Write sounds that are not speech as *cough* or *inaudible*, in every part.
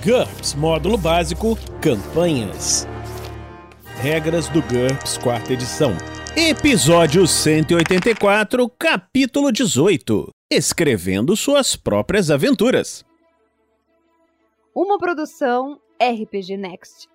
GURPS Módulo Básico Campanhas. Regras do GURPS Quarta Edição. Episódio 184, Capítulo 18 Escrevendo Suas Próprias Aventuras. Uma produção RPG Next.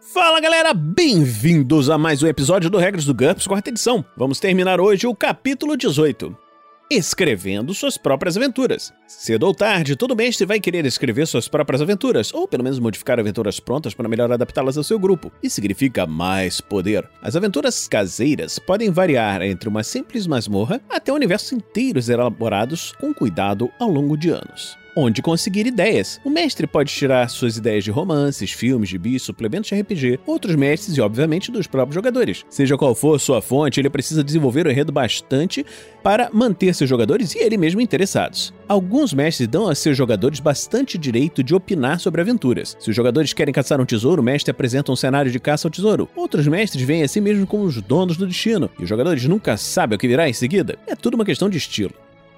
Fala galera, bem-vindos a mais um episódio do Regras do GURPS Quarta Edição. Vamos terminar hoje o capítulo 18 escrevendo suas próprias aventuras. Cedo ou tarde, todo mestre vai querer escrever suas próprias aventuras, ou pelo menos modificar aventuras prontas para melhor adaptá-las ao seu grupo. Isso significa mais poder. As aventuras caseiras podem variar entre uma simples masmorra até universos inteiros elaborados com cuidado ao longo de anos onde conseguir ideias. O mestre pode tirar suas ideias de romances, filmes, gibis, suplementos de RPG, outros mestres e, obviamente, dos próprios jogadores. Seja qual for sua fonte, ele precisa desenvolver o enredo bastante para manter seus jogadores e ele mesmo interessados. Alguns mestres dão a seus jogadores bastante direito de opinar sobre aventuras. Se os jogadores querem caçar um tesouro, o mestre apresenta um cenário de caça ao tesouro. Outros mestres veem a si mesmo como os donos do destino, e os jogadores nunca sabem o que virá em seguida. É tudo uma questão de estilo.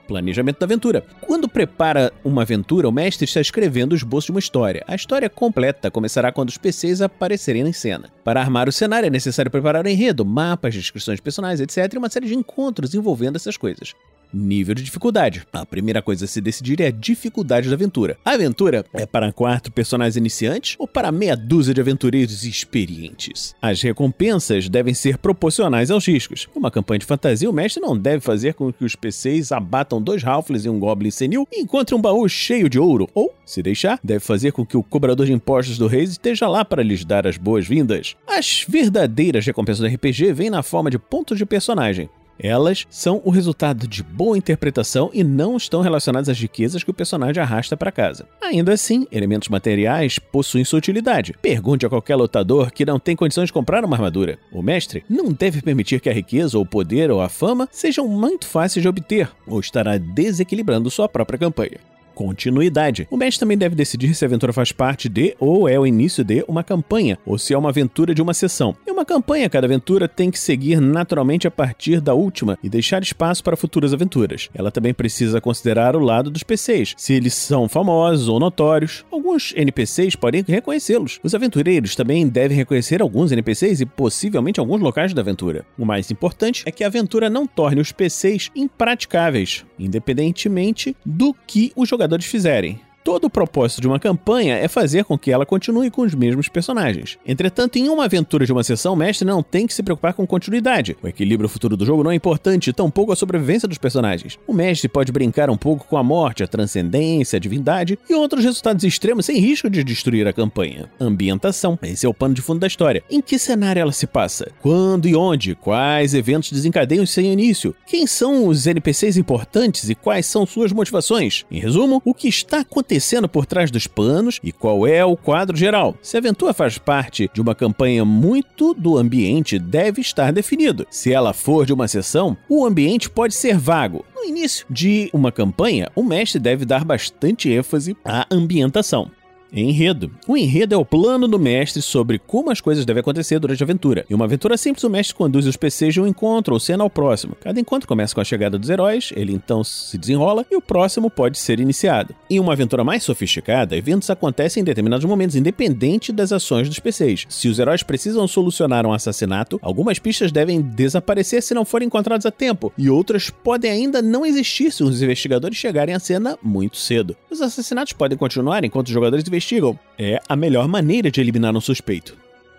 Planejamento da aventura. Quando prepara uma aventura, o mestre está escrevendo o esboço de uma história. A história completa começará quando os PCs aparecerem em cena. Para armar o cenário é necessário preparar o enredo, mapas, descrições de personagens, etc. e uma série de encontros envolvendo essas coisas. Nível de dificuldade. A primeira coisa a se decidir é a dificuldade da aventura. A aventura é para quatro personagens iniciantes ou para meia dúzia de aventureiros experientes. As recompensas devem ser proporcionais aos riscos. Uma campanha de fantasia, o mestre não deve fazer com que os PCs abatam dois Halflings e um Goblin senil e encontrem um baú cheio de ouro. Ou, se deixar, deve fazer com que o cobrador de impostos do rei esteja lá para lhes dar as boas-vindas. As verdadeiras recompensas do RPG vêm na forma de pontos de personagem. Elas são o resultado de boa interpretação e não estão relacionadas às riquezas que o personagem arrasta para casa. Ainda assim, elementos materiais possuem sua utilidade. Pergunte a qualquer lutador que não tem condições de comprar uma armadura. O mestre não deve permitir que a riqueza, ou o poder, ou a fama sejam muito fáceis de obter, ou estará desequilibrando sua própria campanha continuidade. O mestre também deve decidir se a aventura faz parte de ou é o início de uma campanha, ou se é uma aventura de uma sessão. Em uma campanha, cada aventura tem que seguir naturalmente a partir da última e deixar espaço para futuras aventuras. Ela também precisa considerar o lado dos PCs, se eles são famosos ou notórios. Alguns NPCs podem reconhecê-los. Os aventureiros também devem reconhecer alguns NPCs e possivelmente alguns locais da aventura. O mais importante é que a aventura não torne os PCs impraticáveis, independentemente do que o jogador jogadores fizerem. Todo o propósito de uma campanha é fazer com que ela continue com os mesmos personagens. Entretanto, em uma aventura de uma sessão, o mestre não tem que se preocupar com continuidade. O equilíbrio futuro do jogo não é importante, tampouco a sobrevivência dos personagens. O mestre pode brincar um pouco com a morte, a transcendência, a divindade e outros resultados extremos sem risco de destruir a campanha. Ambientação. Esse é o pano de fundo da história. Em que cenário ela se passa? Quando e onde? Quais eventos desencadeiam seu início? Quem são os NPCs importantes e quais são suas motivações? Em resumo, o que está acontecendo acontecendo por trás dos panos e qual é o quadro geral. Se a aventura faz parte de uma campanha, muito do ambiente deve estar definido. Se ela for de uma sessão, o ambiente pode ser vago. No início de uma campanha, o mestre deve dar bastante ênfase à ambientação. Enredo. O enredo é o plano do mestre sobre como as coisas devem acontecer durante a aventura. Em uma aventura simples, o mestre conduz os PCs de um encontro ou cena ao próximo. Cada encontro começa com a chegada dos heróis, ele então se desenrola e o próximo pode ser iniciado. Em uma aventura mais sofisticada, eventos acontecem em determinados momentos, independente das ações dos PCs. Se os heróis precisam solucionar um assassinato, algumas pistas devem desaparecer se não forem encontradas a tempo, e outras podem ainda não existir se os investigadores chegarem à cena muito cedo. Os assassinatos podem continuar enquanto os jogadores investigam. É a melhor maneira de eliminar um suspeito.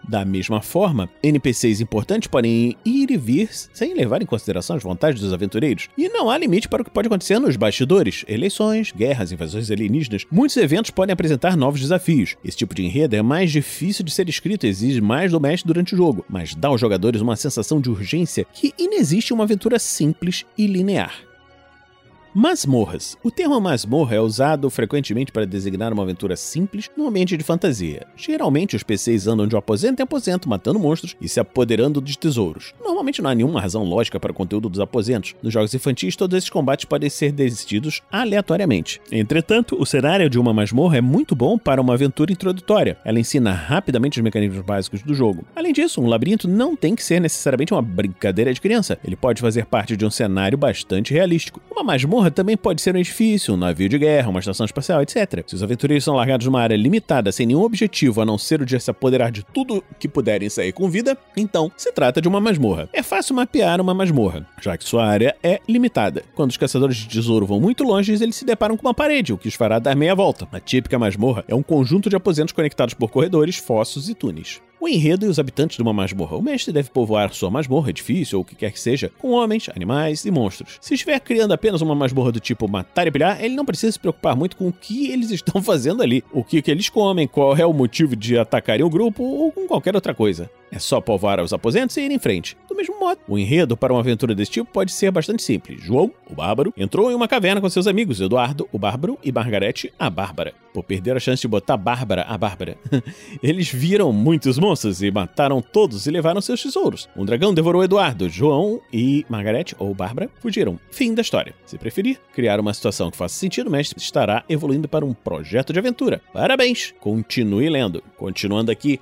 Da mesma forma, NPCs importantes podem ir e vir sem levar em consideração as vontades dos aventureiros. E não há limite para o que pode acontecer nos bastidores: eleições, guerras, invasões alienígenas. Muitos eventos podem apresentar novos desafios. Esse tipo de enredo é mais difícil de ser escrito e exige mais do mestre durante o jogo, mas dá aos jogadores uma sensação de urgência que inexiste em uma aventura simples e linear. Masmorras. O termo masmorra é usado frequentemente para designar uma aventura simples num ambiente de fantasia. Geralmente, os PCs andam de aposento em aposento, matando monstros e se apoderando de tesouros. Normalmente não há nenhuma razão lógica para o conteúdo dos aposentos. Nos jogos infantis, todos esses combates podem ser desistidos aleatoriamente. Entretanto, o cenário de uma masmorra é muito bom para uma aventura introdutória. Ela ensina rapidamente os mecanismos básicos do jogo. Além disso, um labirinto não tem que ser necessariamente uma brincadeira de criança. Ele pode fazer parte de um cenário bastante realístico. Uma masmorra masmorra também pode ser um edifício, um navio de guerra, uma estação espacial, etc. Se os aventureiros são largados numa área limitada sem nenhum objetivo a não ser o de se apoderar de tudo que puderem sair com vida, então se trata de uma masmorra. É fácil mapear uma masmorra, já que sua área é limitada. Quando os caçadores de tesouro vão muito longe, eles se deparam com uma parede, o que os fará dar meia volta. A típica masmorra é um conjunto de aposentos conectados por corredores, fossos e túneis. O enredo e os habitantes de uma masmorra. O mestre deve povoar sua masmorra, edifício ou o que quer que seja, com homens, animais e monstros. Se estiver criando apenas uma masmorra do tipo matar e pilhar, ele não precisa se preocupar muito com o que eles *laughs* estão fazendo ali, o que, que eles comem, qual é o motivo de atacarem o grupo ou com qualquer outra coisa. É só povoar os aposentos e ir em frente. Do mesmo modo, o enredo para uma aventura desse tipo pode ser bastante simples. João, o bárbaro, entrou em uma caverna com seus amigos Eduardo, o bárbaro, e Margarete, a bárbara. Por perder a chance de botar Bárbara, a bárbara. *laughs* Eles viram muitos monstros e mataram todos e levaram seus tesouros. Um dragão devorou Eduardo, João e Margarete, ou Bárbara, fugiram. Fim da história. Se preferir, criar uma situação que faça sentido, o mestre estará evoluindo para um projeto de aventura. Parabéns! Continue lendo. Continuando aqui,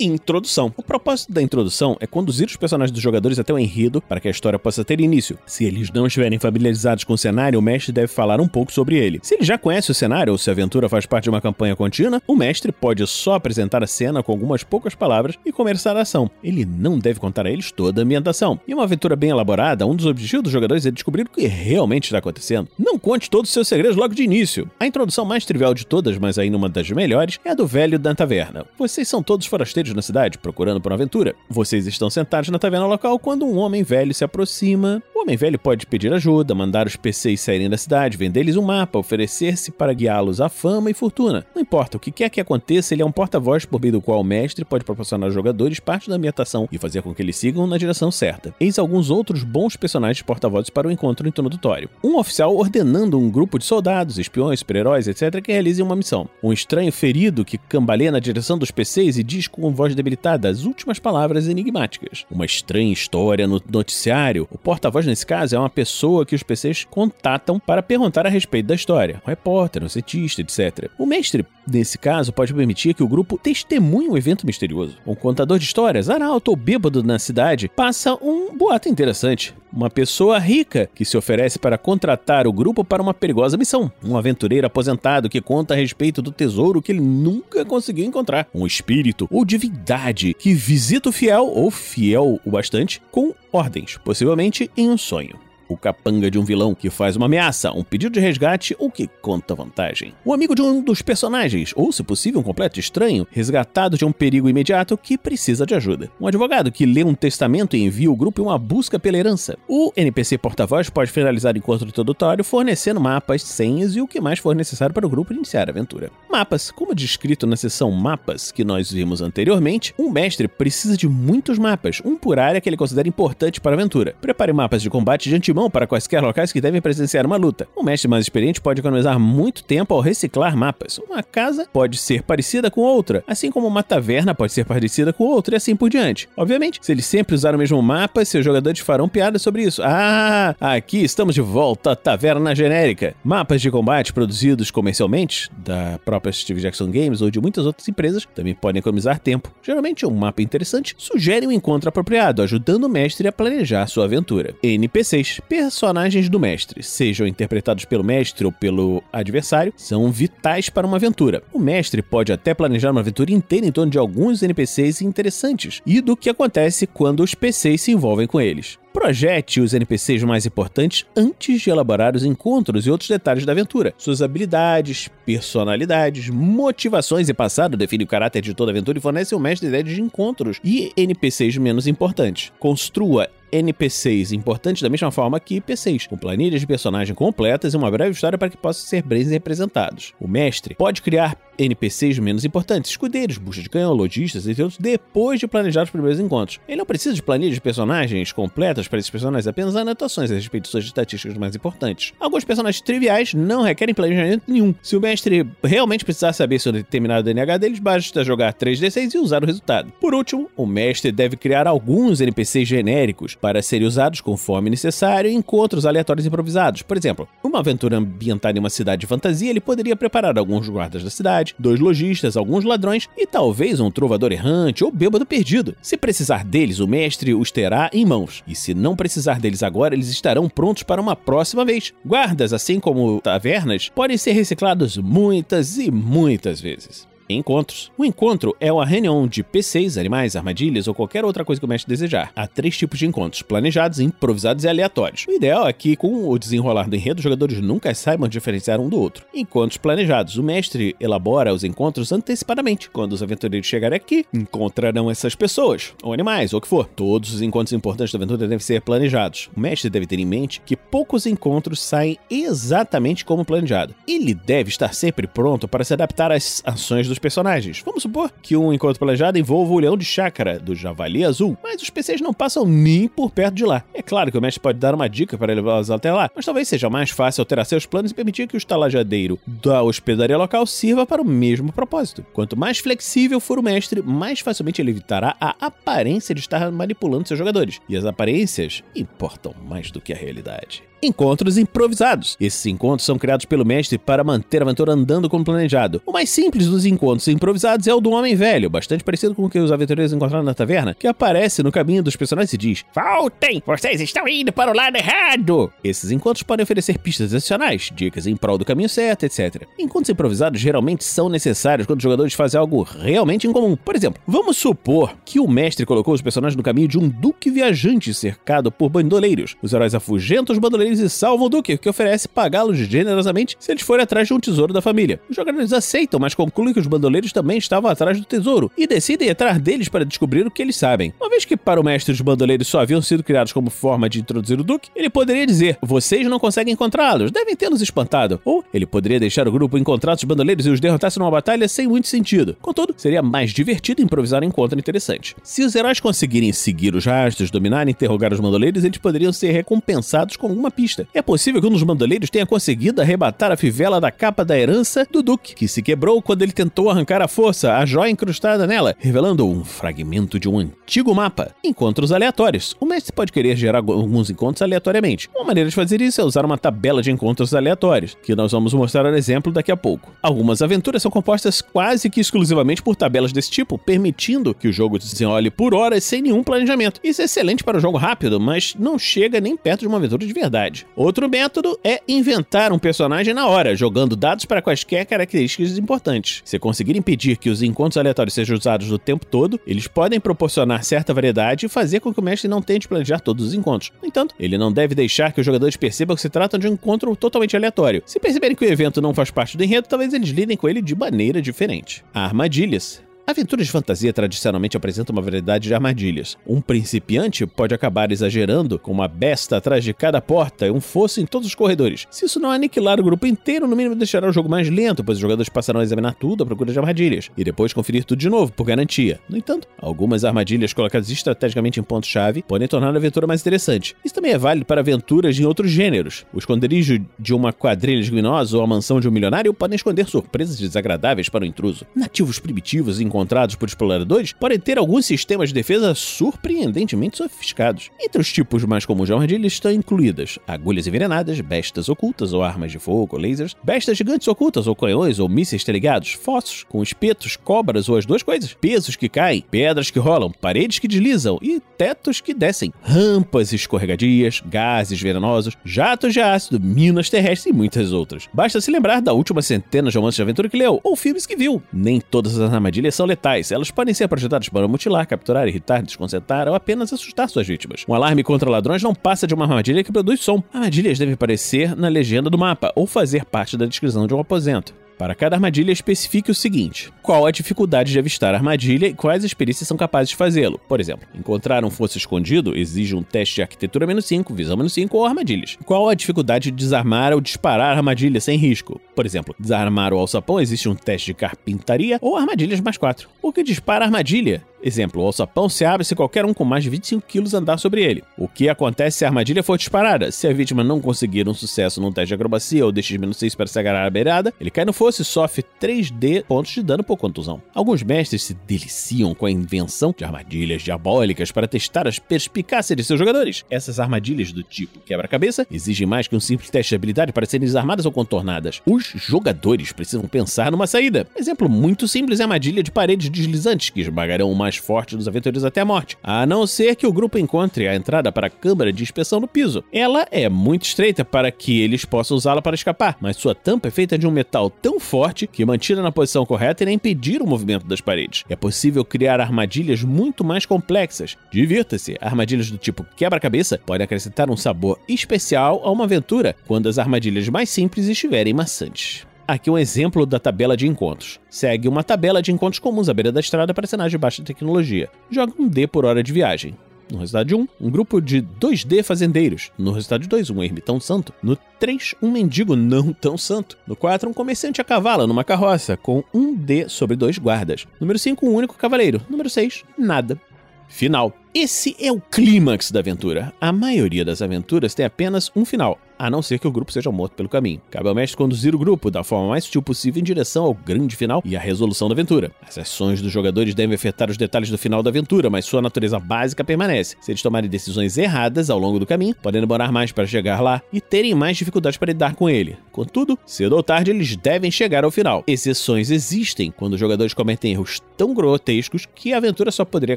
introdução. O propósito da introdução é conduzir os personagens dos jogadores até o enredo para que a história possa ter início. Se eles não estiverem familiarizados com o cenário, o mestre deve falar um pouco sobre ele. Se ele já conhece o cenário ou se a aventura faz parte de uma campanha contínua, o mestre pode só apresentar a cena com algumas poucas palavras e começar a ação. Ele não deve contar a eles toda a ambientação. Em uma aventura bem elaborada, um dos objetivos dos jogadores é descobrir o que realmente está acontecendo. Não conte todos os seus segredos logo de início. A introdução mais trivial de todas, mas ainda uma das melhores, é a do velho da taverna. Vocês são todos forasteiros na cidade, procurando por uma aventura. Vocês estão sentados na taverna local quando um homem velho se aproxima. O homem velho pode pedir ajuda, mandar os PCs saírem da cidade, vender-lhes um mapa, oferecer-se para guiá-los à fama e fortuna. Não importa o que quer que aconteça, ele é um porta-voz por meio do qual o mestre pode proporcionar aos jogadores parte da ambientação e fazer com que eles sigam na direção certa. Eis alguns outros bons personagens porta-vozes para o encontro introdutório. Um oficial ordenando um grupo de soldados, espiões, super-heróis, etc., que realizem uma missão. Um estranho ferido que cambaleia na direção dos PCs e diz com voz debilitada das últimas palavras enigmáticas. Uma estranha história no noticiário. O porta-voz, nesse caso, é uma pessoa que os PCs contatam para perguntar a respeito da história. Um repórter, um cientista, etc. O mestre, nesse caso, pode permitir que o grupo testemunhe um evento misterioso. Um contador de histórias, arauto ou bêbado na cidade, passa um boato interessante. Uma pessoa rica que se oferece para contratar o grupo para uma perigosa missão. Um aventureiro aposentado que conta a respeito do tesouro que ele nunca conseguiu encontrar. Um espírito ou divindade que visita o fiel ou fiel o bastante com ordens, possivelmente em um sonho o capanga de um vilão que faz uma ameaça, um pedido de resgate ou que conta vantagem. O amigo de um dos personagens, ou se possível um completo estranho, resgatado de um perigo imediato que precisa de ajuda. Um advogado que lê um testamento e envia o grupo em uma busca pela herança. O NPC porta-voz pode finalizar o encontro introdutório fornecendo mapas, senhas e o que mais for necessário para o grupo iniciar a aventura. Mapas. Como descrito na seção Mapas que nós vimos anteriormente, um mestre precisa de muitos mapas, um por área que ele considera importante para a aventura. Prepare mapas de combate de antemão para quaisquer locais que devem presenciar uma luta. Um mestre mais experiente pode economizar muito tempo ao reciclar mapas. Uma casa pode ser parecida com outra, assim como uma taverna pode ser parecida com outra e assim por diante. Obviamente, se eles sempre usar o mesmo mapa, seus jogadores farão piadas sobre isso. Ah, aqui estamos de volta à taverna genérica. Mapas de combate produzidos comercialmente, da própria Steve Jackson Games ou de muitas outras empresas, também podem economizar tempo. Geralmente, um mapa interessante sugere um encontro apropriado, ajudando o mestre a planejar sua aventura. NPCs personagens do mestre, sejam interpretados pelo mestre ou pelo adversário, são vitais para uma aventura. O mestre pode até planejar uma aventura inteira em torno de alguns NPCs interessantes e do que acontece quando os PCs se envolvem com eles. Projete os NPCs mais importantes antes de elaborar os encontros e outros detalhes da aventura. Suas habilidades, personalidades, motivações e passado definem o caráter de toda aventura e fornecem ao mestre ideias de encontros e NPCs menos importantes. Construa NPCs importantes da mesma forma que PCs, com planilhas de personagem completas e uma breve história para que possam ser bem representados. O mestre pode criar NPCs menos importantes, escudeiros, bucha de canhão, lojistas, entre outros, depois de planejar os primeiros encontros. Ele não precisa de planilhas de personagens completas para esses personagens, apenas anotações a respeito de suas estatísticas mais importantes. Alguns personagens triviais não requerem planejamento nenhum. Se o mestre realmente precisar saber sobre determinado DNH deles, basta jogar 3d6 e usar o resultado. Por último, o mestre deve criar alguns NPCs genéricos para serem usados conforme necessário em encontros aleatórios improvisados. Por exemplo, uma aventura ambientada em uma cidade de fantasia, ele poderia preparar alguns guardas da cidade, dois lojistas, alguns ladrões e talvez um trovador errante ou bêbado perdido. Se precisar deles, o mestre os terá em mãos. E se não precisar deles agora, eles estarão prontos para uma próxima vez. Guardas, assim como tavernas, podem ser reciclados muitas e muitas vezes encontros. O encontro é uma reunião de PCs, animais, armadilhas ou qualquer outra coisa que o mestre desejar. Há três tipos de encontros: planejados, improvisados e aleatórios. O ideal é que, com o desenrolar do enredo, os jogadores nunca saibam diferenciar um do outro. Encontros planejados: o mestre elabora os encontros antecipadamente. Quando os aventureiros chegarem aqui, encontrarão essas pessoas, ou animais, ou o que for. Todos os encontros importantes da aventura devem ser planejados. O mestre deve ter em mente que poucos encontros saem exatamente como planejado. Ele deve estar sempre pronto para se adaptar às ações dos personagens. Vamos supor que um encontro planejado envolva o leão de chácara do javali azul, mas os PCs não passam nem por perto de lá. É claro que o mestre pode dar uma dica para levá-los até lá, mas talvez seja mais fácil alterar seus planos e permitir que o estalajadeiro da hospedaria local sirva para o mesmo propósito. Quanto mais flexível for o mestre, mais facilmente ele evitará a aparência de estar manipulando seus jogadores. E as aparências importam mais do que a realidade encontros improvisados. Esses encontros são criados pelo mestre para manter a aventura andando como planejado. O mais simples dos encontros improvisados é o do Homem Velho, bastante parecido com o que os aventureiros encontraram na taverna, que aparece no caminho dos personagens e diz: Voltem! Vocês estão indo para o lado errado! Esses encontros podem oferecer pistas adicionais, dicas em prol do caminho certo, etc. Encontros improvisados geralmente são necessários quando os jogadores fazem algo realmente incomum. Por exemplo, vamos supor que o mestre colocou os personagens no caminho de um duque viajante cercado por bandoleiros. Os heróis afugentam os bandoleiros eles e salvam o Duque, que oferece pagá-los generosamente se eles forem atrás de um tesouro da família. Os jogadores aceitam, mas concluem que os bandoleiros também estavam atrás do tesouro e decidem atrás deles para descobrir o que eles sabem. Uma vez que para o mestre os bandoleiros só haviam sido criados como forma de introduzir o Duque, ele poderia dizer: vocês não conseguem encontrá-los, devem tê-los espantado. Ou ele poderia deixar o grupo encontrar os bandoleiros e os derrotasse numa batalha sem muito sentido. Contudo, seria mais divertido improvisar um encontro interessante. Se os heróis conseguirem seguir os rastros, dominar e interrogar os bandoleiros, eles poderiam ser recompensados com alguma pista. É possível que um dos bandoleiros tenha conseguido arrebatar a fivela da capa da herança do Duque, que se quebrou quando ele tentou arrancar à força a joia incrustada nela, revelando um fragmento de um antigo mapa. Encontros aleatórios. O mestre pode querer gerar alguns encontros aleatoriamente. Uma maneira de fazer isso é usar uma tabela de encontros aleatórios, que nós vamos mostrar um exemplo daqui a pouco. Algumas aventuras são compostas quase que exclusivamente por tabelas desse tipo, permitindo que o jogo desenrole por horas sem nenhum planejamento. Isso é excelente para um jogo rápido, mas não chega nem perto de uma aventura de verdade. Outro método é inventar um personagem na hora, jogando dados para quaisquer características importantes. Se conseguir impedir que os encontros aleatórios sejam usados o tempo todo, eles podem proporcionar certa variedade e fazer com que o mestre não tente planejar todos os encontros. No entanto, ele não deve deixar que os jogadores percebam que se trata de um encontro totalmente aleatório. Se perceberem que o evento não faz parte do enredo, talvez eles lidem com ele de maneira diferente. Armadilhas. Aventuras de fantasia tradicionalmente apresentam uma variedade de armadilhas. Um principiante pode acabar exagerando com uma besta atrás de cada porta e um fosso em todos os corredores. Se isso não aniquilar o grupo inteiro, no mínimo deixará o jogo mais lento, pois os jogadores passarão a examinar tudo à procura de armadilhas e depois conferir tudo de novo, por garantia. No entanto, algumas armadilhas colocadas estrategicamente em pontos-chave podem tornar a aventura mais interessante. Isso também é válido para aventuras em outros gêneros. O esconderijo de uma quadrilha criminosos ou a mansão de um milionário podem esconder surpresas desagradáveis para o intruso. Nativos primitivos encontram encontrados por exploradores podem ter alguns sistemas de defesa surpreendentemente sofisticados. Entre os tipos mais comuns de armadilhas estão incluídas agulhas envenenadas, bestas ocultas ou armas de fogo lasers, bestas gigantes ocultas ou canhões ou mísseis telegados, fossos com espetos, cobras ou as duas coisas, pesos que caem, pedras que rolam, paredes que deslizam e tetos que descem, rampas escorregadias, gases venenosos, jatos de ácido, minas terrestres e muitas outras. Basta se lembrar da última centena de romances de aventura que leu ou filmes que viu. Nem todas as armadilhas são letais. Elas podem ser projetadas para mutilar, capturar, irritar, desconcentrar ou apenas assustar suas vítimas. Um alarme contra ladrões não passa de uma armadilha que produz som. Armadilhas devem aparecer na legenda do mapa ou fazer parte da descrição de um aposento. Para cada armadilha, especifique o seguinte: qual a dificuldade de avistar a armadilha e quais experiências são capazes de fazê-lo. Por exemplo, encontrar um fosso escondido exige um teste de arquitetura menos 5, visão menos 5 ou armadilhas. Qual a dificuldade de desarmar ou disparar a armadilha sem risco? Por exemplo, desarmar o alçapão existe um teste de carpintaria ou armadilhas mais 4. O que dispara a armadilha Exemplo, o alçapão se abre se qualquer um com mais de 25 quilos andar sobre ele. O que acontece se a armadilha for disparada? Se a vítima não conseguir um sucesso num teste de acrobacia ou DX-6 para se agarrar à beirada, ele cai no fosso e sofre 3D pontos de dano por contusão. Alguns mestres se deliciam com a invenção de armadilhas diabólicas para testar as perspicácias de seus jogadores. Essas armadilhas do tipo quebra-cabeça exigem mais que um simples teste de habilidade para serem desarmadas ou contornadas. Os jogadores precisam pensar numa saída. Exemplo muito simples é a armadilha de paredes deslizantes que esmagarão uma mais forte dos aventureiros até a morte, a não ser que o grupo encontre a entrada para a câmara de inspeção no piso. Ela é muito estreita para que eles possam usá-la para escapar, mas sua tampa é feita de um metal tão forte que, mantida na posição correta, irá impedir o movimento das paredes. É possível criar armadilhas muito mais complexas. Divirta-se, armadilhas do tipo quebra-cabeça podem acrescentar um sabor especial a uma aventura quando as armadilhas mais simples estiverem maçantes. Aqui um exemplo da tabela de encontros. Segue uma tabela de encontros comuns à beira da estrada para cenários de baixa tecnologia. Joga um D por hora de viagem. No resultado de 1, um, um grupo de 2D fazendeiros. No resultado de 2, um ermitão santo. No 3, um mendigo não tão santo. No 4, um comerciante a cavalo numa carroça, com um D sobre dois guardas. Número 5, um único cavaleiro. Número 6, nada. Final. Esse é o clímax da aventura. A maioria das aventuras tem apenas um final a não ser que o grupo seja morto pelo caminho. Cabe ao mestre conduzir o grupo da forma mais sutil possível em direção ao grande final e à resolução da aventura. As ações dos jogadores devem afetar os detalhes do final da aventura, mas sua natureza básica permanece. Se eles tomarem decisões erradas ao longo do caminho, podem demorar mais para chegar lá e terem mais dificuldades para lidar com ele. Contudo, cedo ou tarde eles devem chegar ao final. Exceções existem quando os jogadores cometem erros tão grotescos que a aventura só poderia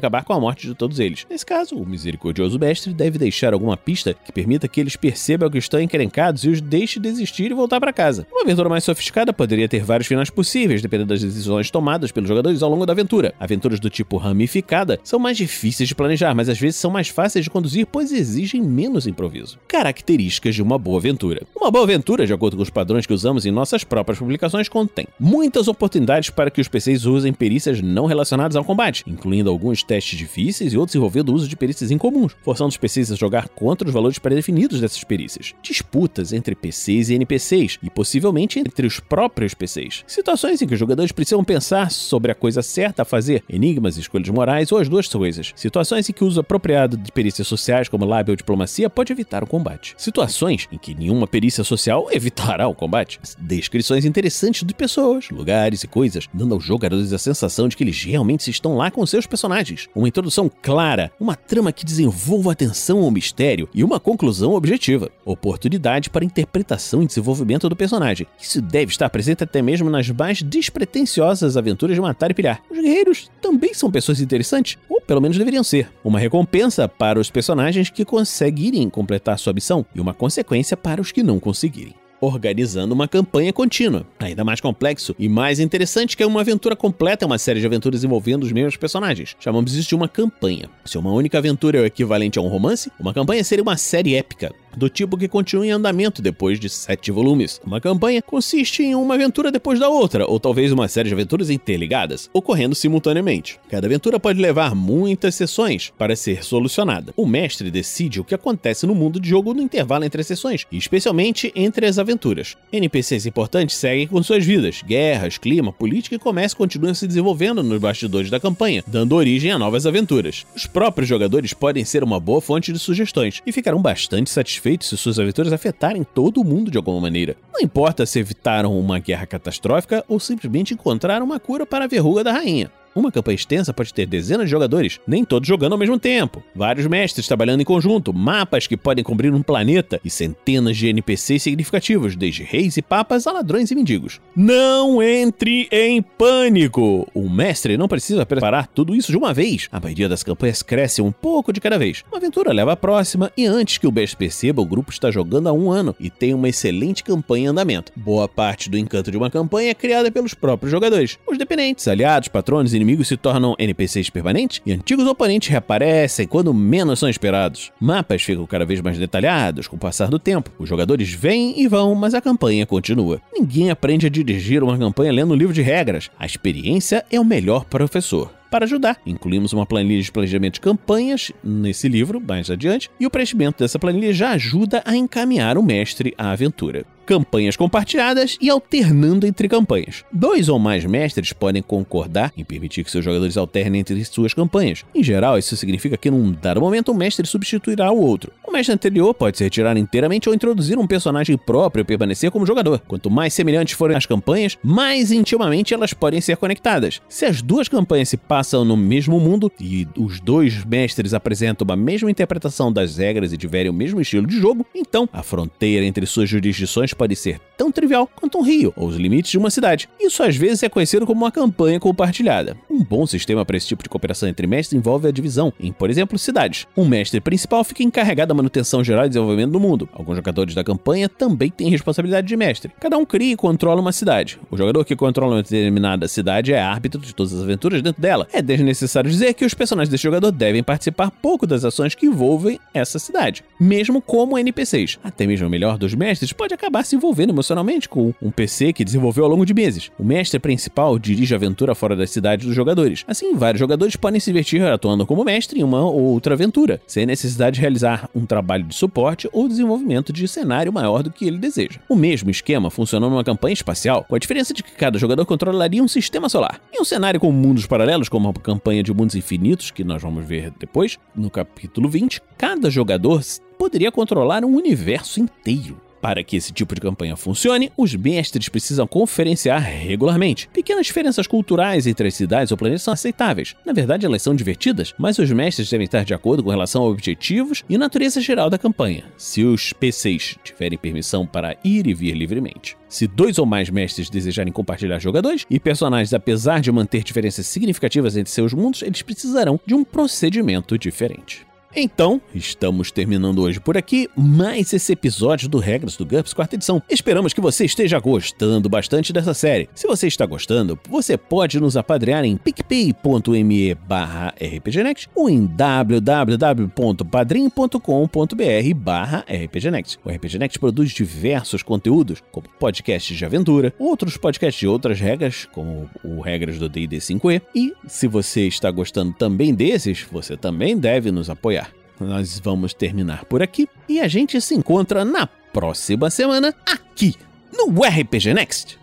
acabar com a morte de todos eles. Nesse caso, o misericordioso mestre deve deixar alguma pista que permita que eles percebam que estão encrencados e os deixe desistir e voltar para casa. Uma aventura mais sofisticada poderia ter vários finais possíveis, dependendo das decisões tomadas pelos jogadores ao longo da aventura. Aventuras do tipo ramificada são mais difíceis de planejar, mas às vezes são mais fáceis de conduzir, pois exigem menos improviso. Características de uma boa aventura. Uma boa aventura, de acordo com os padrões que usamos em nossas próprias publicações, contém muitas oportunidades para que os PCs usem perícias não relacionadas ao combate, incluindo alguns testes difíceis e outros o uso de perícias incomuns, forçando os PCs a jogar contra os valores pré-definidos dessas perícias disputas entre PCs e NPCs, e possivelmente entre os próprios PCs. Situações em que os jogadores precisam pensar sobre a coisa certa a fazer, enigmas, escolhas morais ou as duas coisas. Situações em que o uso apropriado de perícias sociais, como lábia ou diplomacia, pode evitar o combate. Situações em que nenhuma perícia social *laughs* evitará o combate. Descrições interessantes de pessoas, lugares e coisas, dando aos jogadores a sensação de que eles realmente estão lá com seus personagens. Uma introdução clara, uma trama que desenvolva atenção ao mistério e uma conclusão objetiva. Oportunidade para interpretação e desenvolvimento do personagem. Isso deve estar presente até mesmo nas mais despretensiosas aventuras de matar e pilhar. Os guerreiros também são pessoas interessantes, ou pelo menos deveriam ser. Uma recompensa para os personagens que conseguirem completar sua missão e uma consequência para os que não conseguirem organizando uma campanha contínua. Ainda mais complexo e mais interessante que é uma aventura completa é uma série de aventuras envolvendo os mesmos personagens. Chamamos isso de uma campanha. Se uma única aventura é o equivalente a um romance, uma campanha seria uma série épica, do tipo que continua em andamento depois de sete volumes. Uma campanha consiste em uma aventura depois da outra, ou talvez uma série de aventuras interligadas, ocorrendo simultaneamente. Cada aventura pode levar muitas sessões para ser solucionada. O mestre decide o que acontece no mundo de jogo no intervalo entre as sessões, especialmente entre as aventuras. NPCs importantes seguem com suas vidas. Guerras, clima, política e comércio continuam se desenvolvendo nos bastidores da campanha, dando origem a novas aventuras. Os próprios jogadores podem ser uma boa fonte de sugestões e ficarão bastante satisfeitos satisfeitos se suas aventuras afetarem todo o mundo de alguma maneira. Não importa se evitaram uma guerra catastrófica ou simplesmente encontraram uma cura para a verruga da rainha. Uma campanha extensa pode ter dezenas de jogadores, nem todos jogando ao mesmo tempo. Vários mestres trabalhando em conjunto, mapas que podem cobrir um planeta e centenas de NPCs significativos, desde reis e papas a ladrões e mendigos. Não entre em pânico! O mestre não precisa preparar tudo isso de uma vez. A maioria das campanhas cresce um pouco de cada vez. Uma aventura leva à próxima e antes que o mestre perceba, o grupo está jogando há um ano e tem uma excelente campanha em andamento. Boa parte do encanto de uma campanha é criada pelos próprios jogadores. Os dependentes, aliados, patronos e inimigos se tornam NPCs permanentes e antigos oponentes reaparecem quando menos são esperados. Mapas ficam cada vez mais detalhados com o passar do tempo. Os jogadores vêm e vão, mas a campanha continua. Ninguém aprende a dirigir uma campanha lendo um livro de regras. A experiência é o melhor professor para ajudar. Incluímos uma planilha de planejamento de campanhas nesse livro, mais adiante, e o preenchimento dessa planilha já ajuda a encaminhar o mestre à aventura campanhas compartilhadas e alternando entre campanhas. Dois ou mais mestres podem concordar em permitir que seus jogadores alternem entre suas campanhas. Em geral, isso significa que num dado momento um mestre substituirá o outro. O mestre anterior pode se retirar inteiramente ou introduzir um personagem próprio e permanecer como jogador. Quanto mais semelhantes forem as campanhas, mais intimamente elas podem ser conectadas. Se as duas campanhas se passam no mesmo mundo e os dois mestres apresentam a mesma interpretação das regras e tiverem o mesmo estilo de jogo, então a fronteira entre suas jurisdições pode ser tão trivial quanto um rio ou os limites de uma cidade. Isso às vezes é conhecido como uma campanha compartilhada. Um bom sistema para esse tipo de cooperação entre mestres envolve a divisão em, por exemplo, cidades. Um mestre principal fica encarregado da manutenção geral e desenvolvimento do mundo. Alguns jogadores da campanha também têm responsabilidade de mestre. Cada um cria e controla uma cidade. O jogador que controla uma determinada cidade é árbitro de todas as aventuras dentro dela. É desnecessário dizer que os personagens desse jogador devem participar pouco das ações que envolvem essa cidade, mesmo como NPCs. Até mesmo o melhor dos mestres pode acabar se envolvendo emocionalmente com um PC que desenvolveu ao longo de meses. O mestre principal dirige a aventura fora das cidades dos jogadores. Assim, vários jogadores podem se divertir atuando como mestre em uma ou outra aventura, sem necessidade de realizar um trabalho de suporte ou desenvolvimento de cenário maior do que ele deseja. O mesmo esquema funcionou numa campanha espacial, com a diferença de que cada jogador controlaria um sistema solar. Em um cenário com mundos paralelos, como a campanha de mundos infinitos, que nós vamos ver depois, no capítulo 20, cada jogador poderia controlar um universo inteiro. Para que esse tipo de campanha funcione, os mestres precisam conferenciar regularmente. Pequenas diferenças culturais entre as cidades ou planetas são aceitáveis. Na verdade, elas são divertidas, mas os mestres devem estar de acordo com relação a objetivos e natureza geral da campanha, se os PCs tiverem permissão para ir e vir livremente. Se dois ou mais mestres desejarem compartilhar jogadores e personagens, apesar de manter diferenças significativas entre seus mundos, eles precisarão de um procedimento diferente. Então, estamos terminando hoje por aqui mais esse episódio do Regras do GURPS quarta edição. Esperamos que você esteja gostando bastante dessa série. Se você está gostando, você pode nos apadrear em picpay.me barra rpgnext ou em www.padrim.com.br barra rpgnext. O RPGnext produz diversos conteúdos, como podcasts de aventura, outros podcasts de outras regras, como o Regras do D&D 5e, e se você está gostando também desses, você também deve nos apoiar. Nós vamos terminar por aqui e a gente se encontra na próxima semana aqui no RPG Next.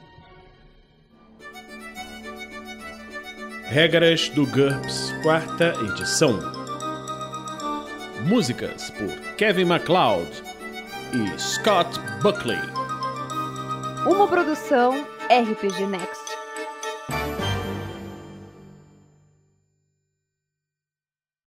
Regras do GURPS, quarta edição. Músicas por Kevin MacLeod e Scott Buckley. Uma produção RPG Next.